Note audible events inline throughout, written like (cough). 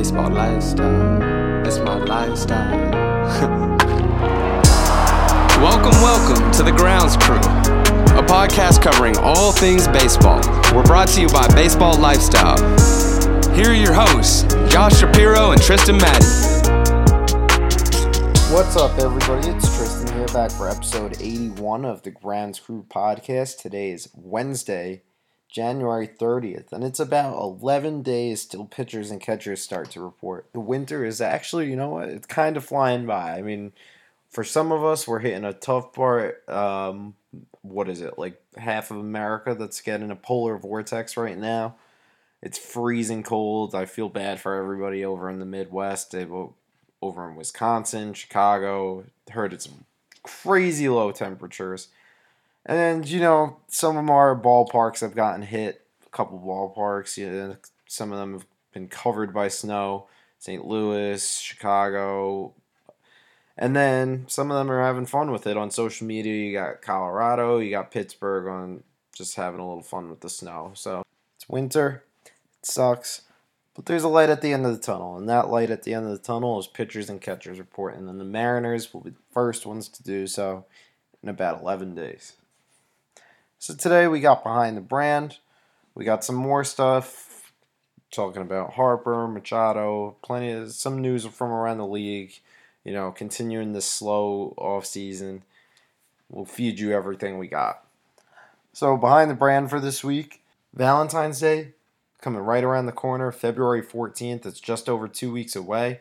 Baseball lifestyle. It's my lifestyle. (laughs) welcome, welcome to the Grounds Crew, a podcast covering all things baseball. We're brought to you by Baseball Lifestyle. Here are your hosts, Josh Shapiro and Tristan Maddy. What's up, everybody? It's Tristan here, back for episode 81 of the Grounds Crew podcast. Today is Wednesday, January 30th, and it's about 11 days till pitchers and catchers start to report. The winter is actually, you know what, it's kind of flying by. I mean, for some of us, we're hitting a tough part. Um, what is it, like half of America that's getting a polar vortex right now? It's freezing cold. I feel bad for everybody over in the Midwest, over in Wisconsin, Chicago. Heard it's crazy low temperatures. And you know, some of our ballparks have gotten hit. A couple ballparks, you know, some of them have been covered by snow. St. Louis, Chicago, and then some of them are having fun with it on social media. You got Colorado, you got Pittsburgh on just having a little fun with the snow. So it's winter, it sucks, but there's a light at the end of the tunnel, and that light at the end of the tunnel is pitchers and catchers reporting, and then the Mariners will be the first ones to do so in about 11 days. So today we got behind the brand. We got some more stuff talking about Harper, Machado, plenty of some news from around the league. You know, continuing this slow off season. We'll feed you everything we got. So behind the brand for this week, Valentine's Day coming right around the corner, February 14th. It's just over two weeks away.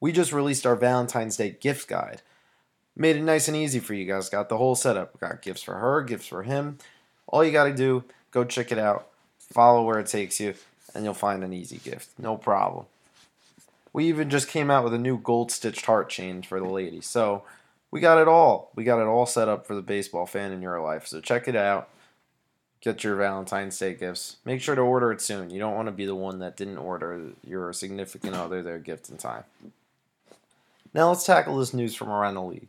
We just released our Valentine's Day gift guide. Made it nice and easy for you guys. Got the whole setup. Got gifts for her, gifts for him. All you got to do, go check it out. Follow where it takes you, and you'll find an easy gift. No problem. We even just came out with a new gold stitched heart chain for the lady. So we got it all. We got it all set up for the baseball fan in your life. So check it out. Get your Valentine's Day gifts. Make sure to order it soon. You don't want to be the one that didn't order your significant other their gift in time. Now let's tackle this news from around the league.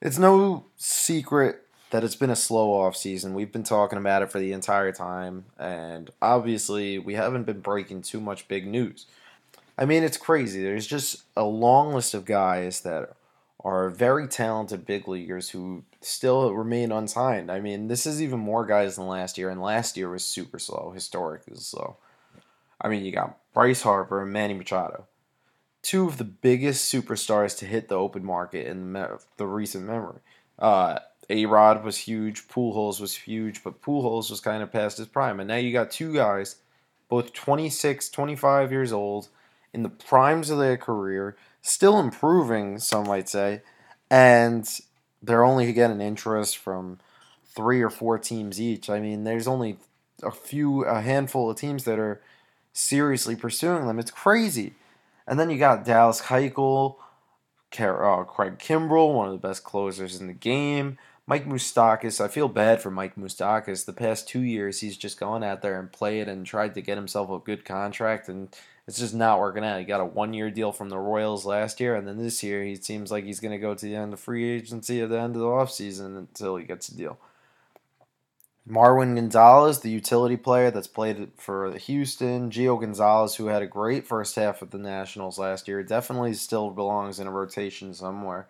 It's no secret that it's been a slow off season. We've been talking about it for the entire time, and obviously we haven't been breaking too much big news. I mean, it's crazy. There's just a long list of guys that are very talented big leaguers who still remain unsigned. I mean, this is even more guys than last year, and last year was super slow, historically slow. I mean, you got Bryce Harper and Manny Machado two of the biggest superstars to hit the open market in the recent memory. Uh, A-Rod was huge, Pujols was huge, but Pujols was kind of past his prime. And now you got two guys, both 26, 25 years old, in the primes of their career, still improving, some might say, and they're only getting interest from three or four teams each. I mean, there's only a few, a handful of teams that are seriously pursuing them. It's crazy. And then you got Dallas Keuchel, uh, Craig Kimbrel, one of the best closers in the game. Mike Moustakas, I feel bad for Mike Moustakas. The past two years, he's just gone out there and played and tried to get himself a good contract, and it's just not working out. He got a one year deal from the Royals last year, and then this year, he seems like he's going to go to the end of free agency at the end of the offseason until he gets a deal. Marwin Gonzalez, the utility player that's played for Houston. Gio Gonzalez, who had a great first half of the Nationals last year, definitely still belongs in a rotation somewhere.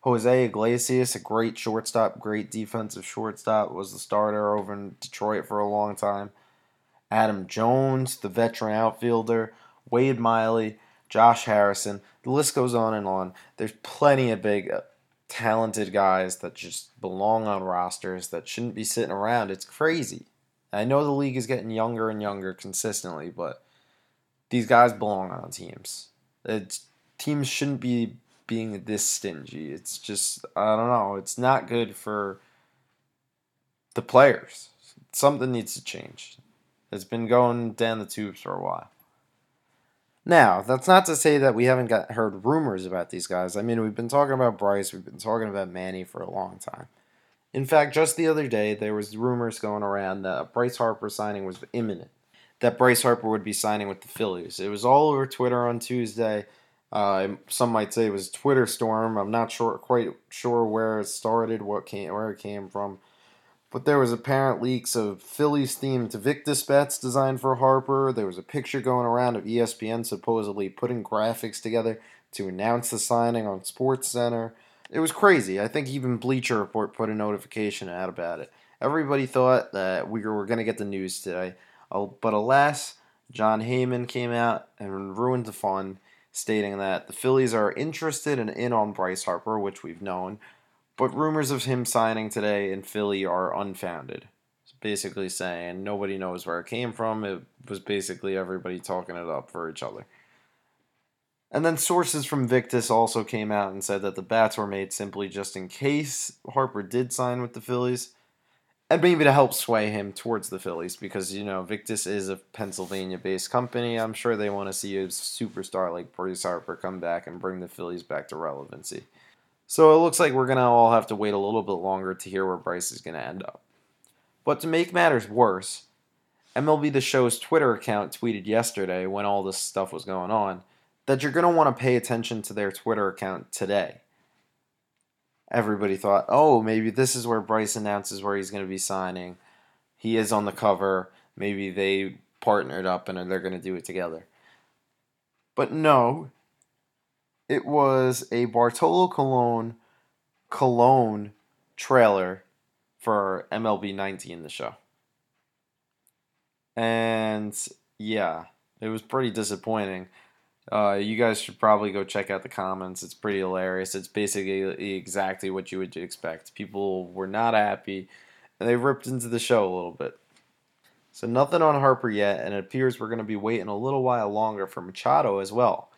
Jose Iglesias, a great shortstop, great defensive shortstop, was the starter over in Detroit for a long time. Adam Jones, the veteran outfielder. Wade Miley, Josh Harrison. The list goes on and on. There's plenty of big talented guys that just belong on rosters that shouldn't be sitting around. It's crazy. I know the league is getting younger and younger consistently, but these guys belong on teams. It's, teams shouldn't be being this stingy. It's just I don't know. It's not good for the players. Something needs to change. It's been going down the tubes for a while. Now, that's not to say that we haven't got heard rumors about these guys. I mean, we've been talking about Bryce, we've been talking about Manny for a long time. In fact, just the other day, there was rumors going around that Bryce Harper signing was imminent. That Bryce Harper would be signing with the Phillies. It was all over Twitter on Tuesday. Uh, some might say it was Twitter storm. I'm not sure, quite sure where it started, what came, where it came from. But there was apparent leaks of Phillies themed Victus bats designed for Harper. There was a picture going around of ESPN supposedly putting graphics together to announce the signing on Sports Center. It was crazy. I think even Bleacher Report put a notification out about it. Everybody thought that we were going to get the news today. Oh, but alas, Jon Heyman came out and ruined the fun, stating that the Phillies are interested and in on Bryce Harper, which we've known, but rumors of him signing today in Philly are unfounded. It's basically saying nobody knows where it came from. It was basically everybody talking it up for each other. And then sources from Victus also came out and said that the bats were made simply just in case Harper did sign with the Phillies. And maybe to help sway him towards the Phillies because, you know, Victus is a Pennsylvania based company. I'm sure they want to see a superstar like Bryce Harper come back and bring the Phillies back to relevancy. So it looks like we're going to all have to wait a little bit longer to hear where Bryce is going to end up. But to make matters worse, MLB The Show's Twitter account tweeted yesterday when all this stuff was going on that you're going to want to pay attention to their Twitter account today. Everybody thought, oh, maybe this is where Bryce announces where he's going to be signing. He is on the cover. Maybe they partnered up and they're going to do it together. But no, it was a Bartolo Colon Colon trailer for MLB 19 the show. And yeah, it was pretty disappointing. Uh, you guys should probably go check out the comments. It's pretty hilarious. It's basically exactly what you would expect. People were not happy, and they ripped into the show a little bit. So nothing on Harper yet, and it appears we're going to be waiting a little while longer for Machado as well.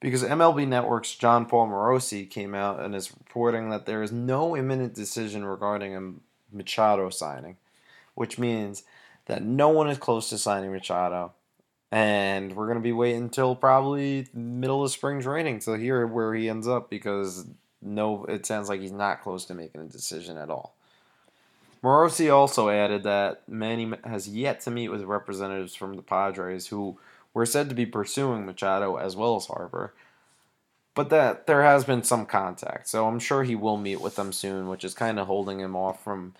Because MLB Network's Jon Paul Morosi came out and is reporting that there is no imminent decision regarding a Machado signing, which means that no one is close to signing Machado and we're gonna be waiting until probably middle of spring training to hear where he ends up because no, it sounds like he's not close to making a decision at all. Morosi also added that Manny has yet to meet with representatives from the Padres who were said to be pursuing Machado as well as Harper, but that there has been some contact, so I'm sure he will meet with them soon, which is kind of holding him off from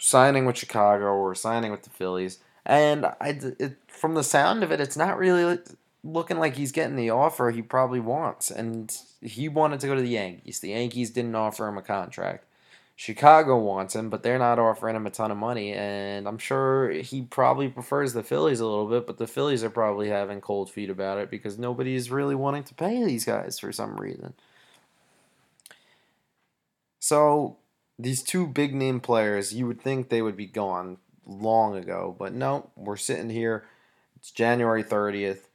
signing with Chicago or signing with the Phillies. And I, it, from the sound of it, it's not really looking like he's getting the offer he probably wants. And he wanted to go to the Yankees. The Yankees didn't offer him a contract. Chicago wants him, but they're not offering him a ton of money. And I'm sure he probably prefers the Phillies a little bit, but the Phillies are probably having cold feet about it because nobody's really wanting to pay these guys for some reason. So these two big name players, you would think they would be gone long ago. But no, we're sitting here. It's January 30th,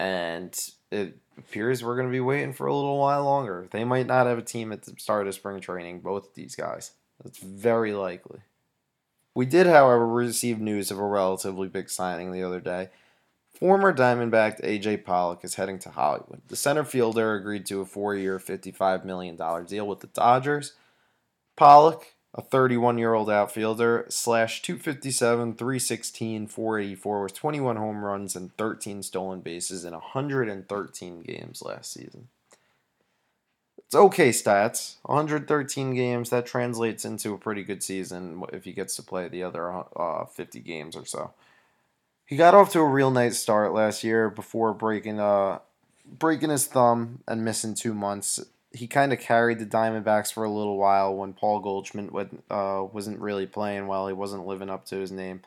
and it appears we're going to be waiting for a little while longer. They might not have a team at the start of spring training, both of these guys. That's very likely. We did, however, receive news of a relatively big signing the other day. Former Diamondback AJ Pollock is heading to Hollywood. The center fielder agreed to a four year, $55 million deal with the Dodgers. Pollock a 31 year old outfielder, slash 257, 316, 484 with 21 home runs and 13 stolen bases in 113 games last season. It's okay stats. 113 games, that translates into a pretty good season if he gets to play the other uh, 50 games or so. He got off to a real nice start last year before breaking uh breaking his thumb and missing two months he kind of carried the Diamondbacks for a little while when Paul Goldschmidt uh, wasn't really playing well. He wasn't living up to his name.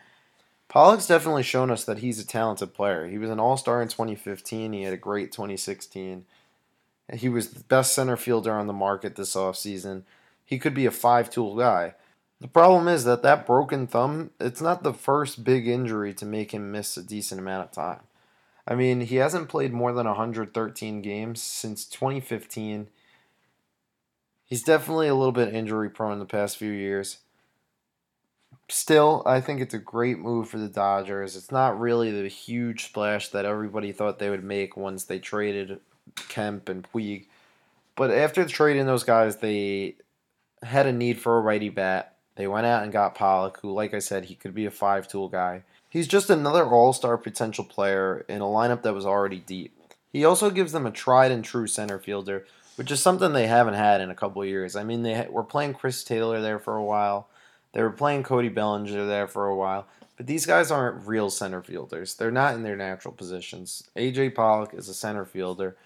Pollock's definitely shown us that he's a talented player. He was an All Star in 2015. He had a great 2016. He was the best center fielder on the market this offseason. He could be a five tool guy. The problem is that that broken thumb, it's not the first big injury to make him miss a decent amount of time. I mean, he hasn't played more than 113 games since 2015 He's definitely a little bit injury prone in the past few years. Still, I think it's a great move for the Dodgers. It's not really the huge splash that everybody thought they would make once they traded Kemp and Puig. But after trading those guys, they had a need for a righty bat. They went out and got Pollock, who, like I said, he could be a five tool guy. He's just another all star potential player in a lineup that was already deep. He also gives them a tried and true center fielder which is something they haven't had in a couple years. I mean, they were playing Chris Taylor there for a while. They were playing Cody Bellinger there for a while, but these guys aren't real center fielders. They're not in their natural positions. AJ Pollock is a center fielder.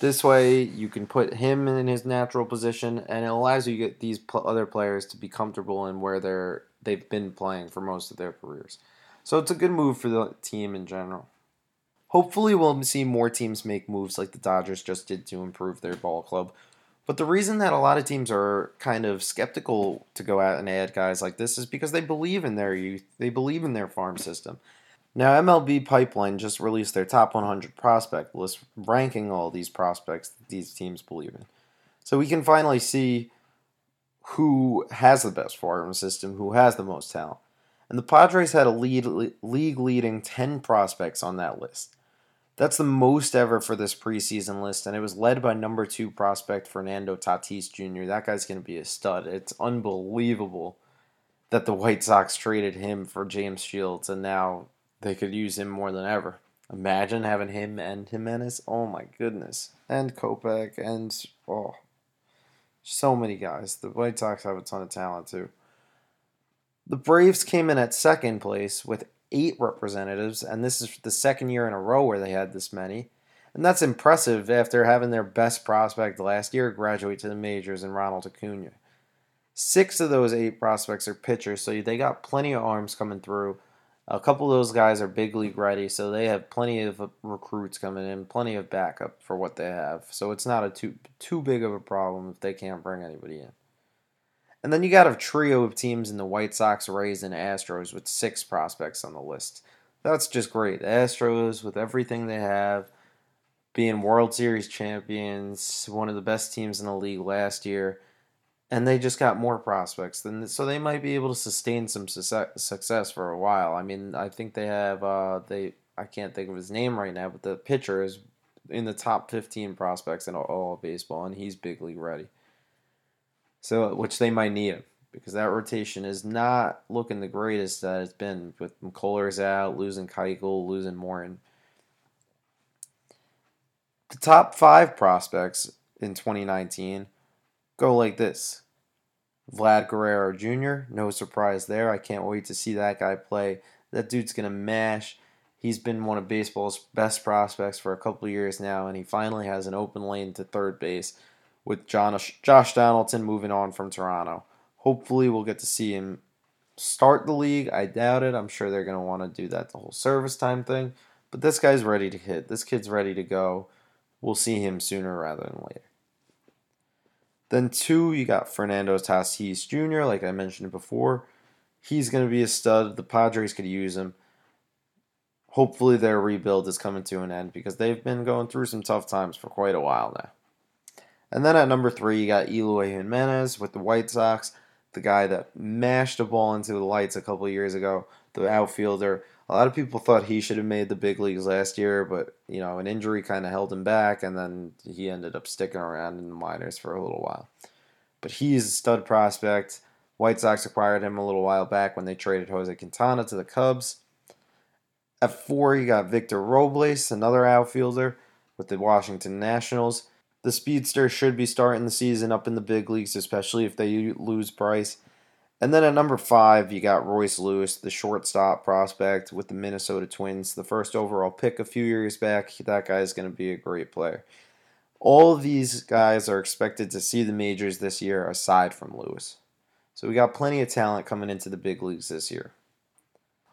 This way, you can put him in his natural position, and it allows you to get these pl- other players to be comfortable in where they're they've been playing for most of their careers. So it's a good move for the team in general. Hopefully, we'll see more teams make moves like the Dodgers just did to improve their ball club. But the reason that a lot of teams are kind of skeptical to go out and add guys like this is because they believe in their youth, they believe in their farm system. Now, MLB Pipeline just released their top 100 prospect list, ranking all these prospects that these teams believe in. So we can finally see who has the best farm system, who has the most talent. And the Padres had a lead, league leading 10 prospects on that list. That's the most ever for this preseason list, and it was led by number two prospect Fernando Tatis Jr. That guy's going to be a stud. It's unbelievable that the White Sox traded him for James Shields, and now they could use him more than ever. Imagine having him and Jimenez. Oh my goodness. And Kopech, and oh, so many guys. The White Sox have a ton of talent too. The Braves came in at second place with eight representatives, and this is the second year in a row where they had this many. And that's impressive after having their best prospect last year graduate to the majors in Ronald Acuna. Six of those eight prospects are pitchers, so they got plenty of arms coming through. A couple of those guys are big league ready, so they have plenty of recruits coming in, plenty of backup for what they have. So it's not a too too big of a problem if they can't bring anybody in. And then you got a trio of teams in the White Sox, Rays, and Astros with six prospects on the list. That's just great. The Astros, with everything they have, being World Series champions, one of the best teams in the league last year, and they just got more prospects. Then so they might be able to sustain some success for a while. I mean, I think they have uh, they I can't think of his name right now, but the pitcher is in the top 15 prospects in all of baseball, and he's big league ready. So, which they might need him because that rotation is not looking the greatest that it's been with McCullers out, losing Keuchel, losing Morton. The top five prospects in 2019 go like this. Vlad Guerrero Jr., no surprise there. I can't wait to see that guy play. That dude's going to mash. He's been one of baseball's best prospects for a couple years now, and he finally has an open lane to third base with John, Josh Donaldson moving on from Toronto. Hopefully, we'll get to see him start the league. I doubt it. I'm sure they're going to want to do that the whole service time thing. But this guy's ready to hit. This kid's ready to go. We'll see him sooner rather than later. Then, two, you got Fernando Tatis Jr., like I mentioned before. He's going to be a stud. The Padres could use him. Hopefully, their rebuild is coming to an end because they've been going through some tough times for quite a while now. And then at number three, you got Eloy Jimenez with the White Sox, the guy that mashed a ball into the lights a couple years ago, the outfielder. A lot of people thought he should have made the big leagues last year, but you know, an injury kind of held him back, and then he ended up sticking around in the minors for a little while. But he's a stud prospect. White Sox acquired him a little while back when they traded Jose Quintana to the Cubs. At four, you got Victor Robles, another outfielder with the Washington Nationals. The speedster should be starting the season up in the big leagues, especially if they lose Bryce. And then at number five, you got Royce Lewis, the shortstop prospect with the Minnesota Twins, the first overall pick a few years back. That guy is going to be a great player. All of these guys are expected to see the majors this year, aside from Lewis. So we got plenty of talent coming into the big leagues this year.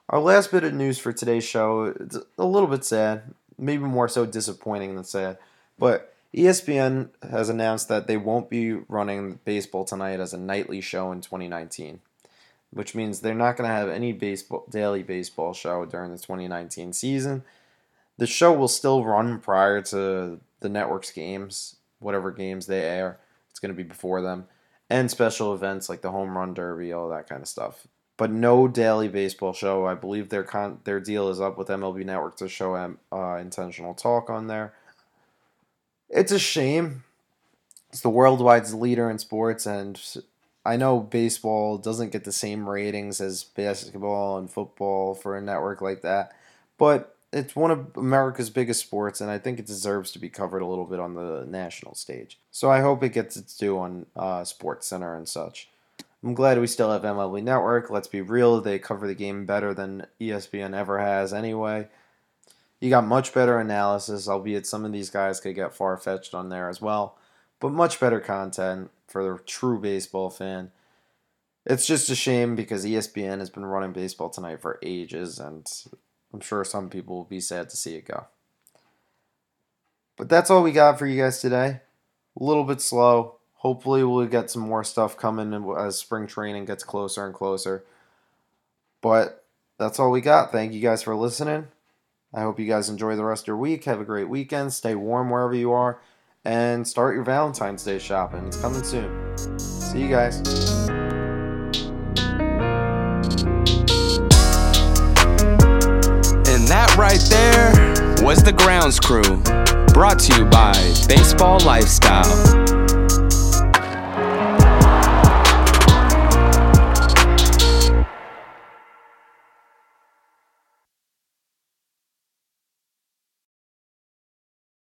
Our last bit of news for today's show, it's a little bit sad, maybe more so disappointing than sad, but ESPN has announced that they won't be running Baseball Tonight as a nightly show in 2019, which means they're not going to have any baseball daily baseball show during the 2019 season. The show will still run prior to the network's games, whatever games they air. It's going to be before them, and special events like the home run derby, all that kind of stuff. But no daily baseball show. I believe their con- their deal is up with MLB Network to show uh, intentional talk on there it's a shame. It's the worldwide leader in sports, and I know baseball doesn't get the same ratings as basketball and football for a network like that, but it's one of America's biggest sports, and I think it deserves to be covered a little bit on the national stage. So I hope it gets its due on uh, Sports Center and such. I'm glad we still have MLB Network. Let's be real, they cover the game better than ESPN ever has anyway. You got much better analysis, albeit some of these guys could get far fetched on there as well, but much better content for the true baseball fan. It's just a shame because ESPN has been running baseball tonight for ages, and I'm sure some people will be sad to see it go. But that's all we got for you guys today. A little bit slow. Hopefully, we'll get some more stuff coming as spring training gets closer and closer. But that's all we got. Thank you guys for listening. I hope you guys enjoy the rest of your week. Have a great weekend. Stay warm wherever you are. And start your Valentine's Day shopping. It's coming soon. See you guys. And that right there was the Grounds Crew, brought to you by Baseball Lifestyle.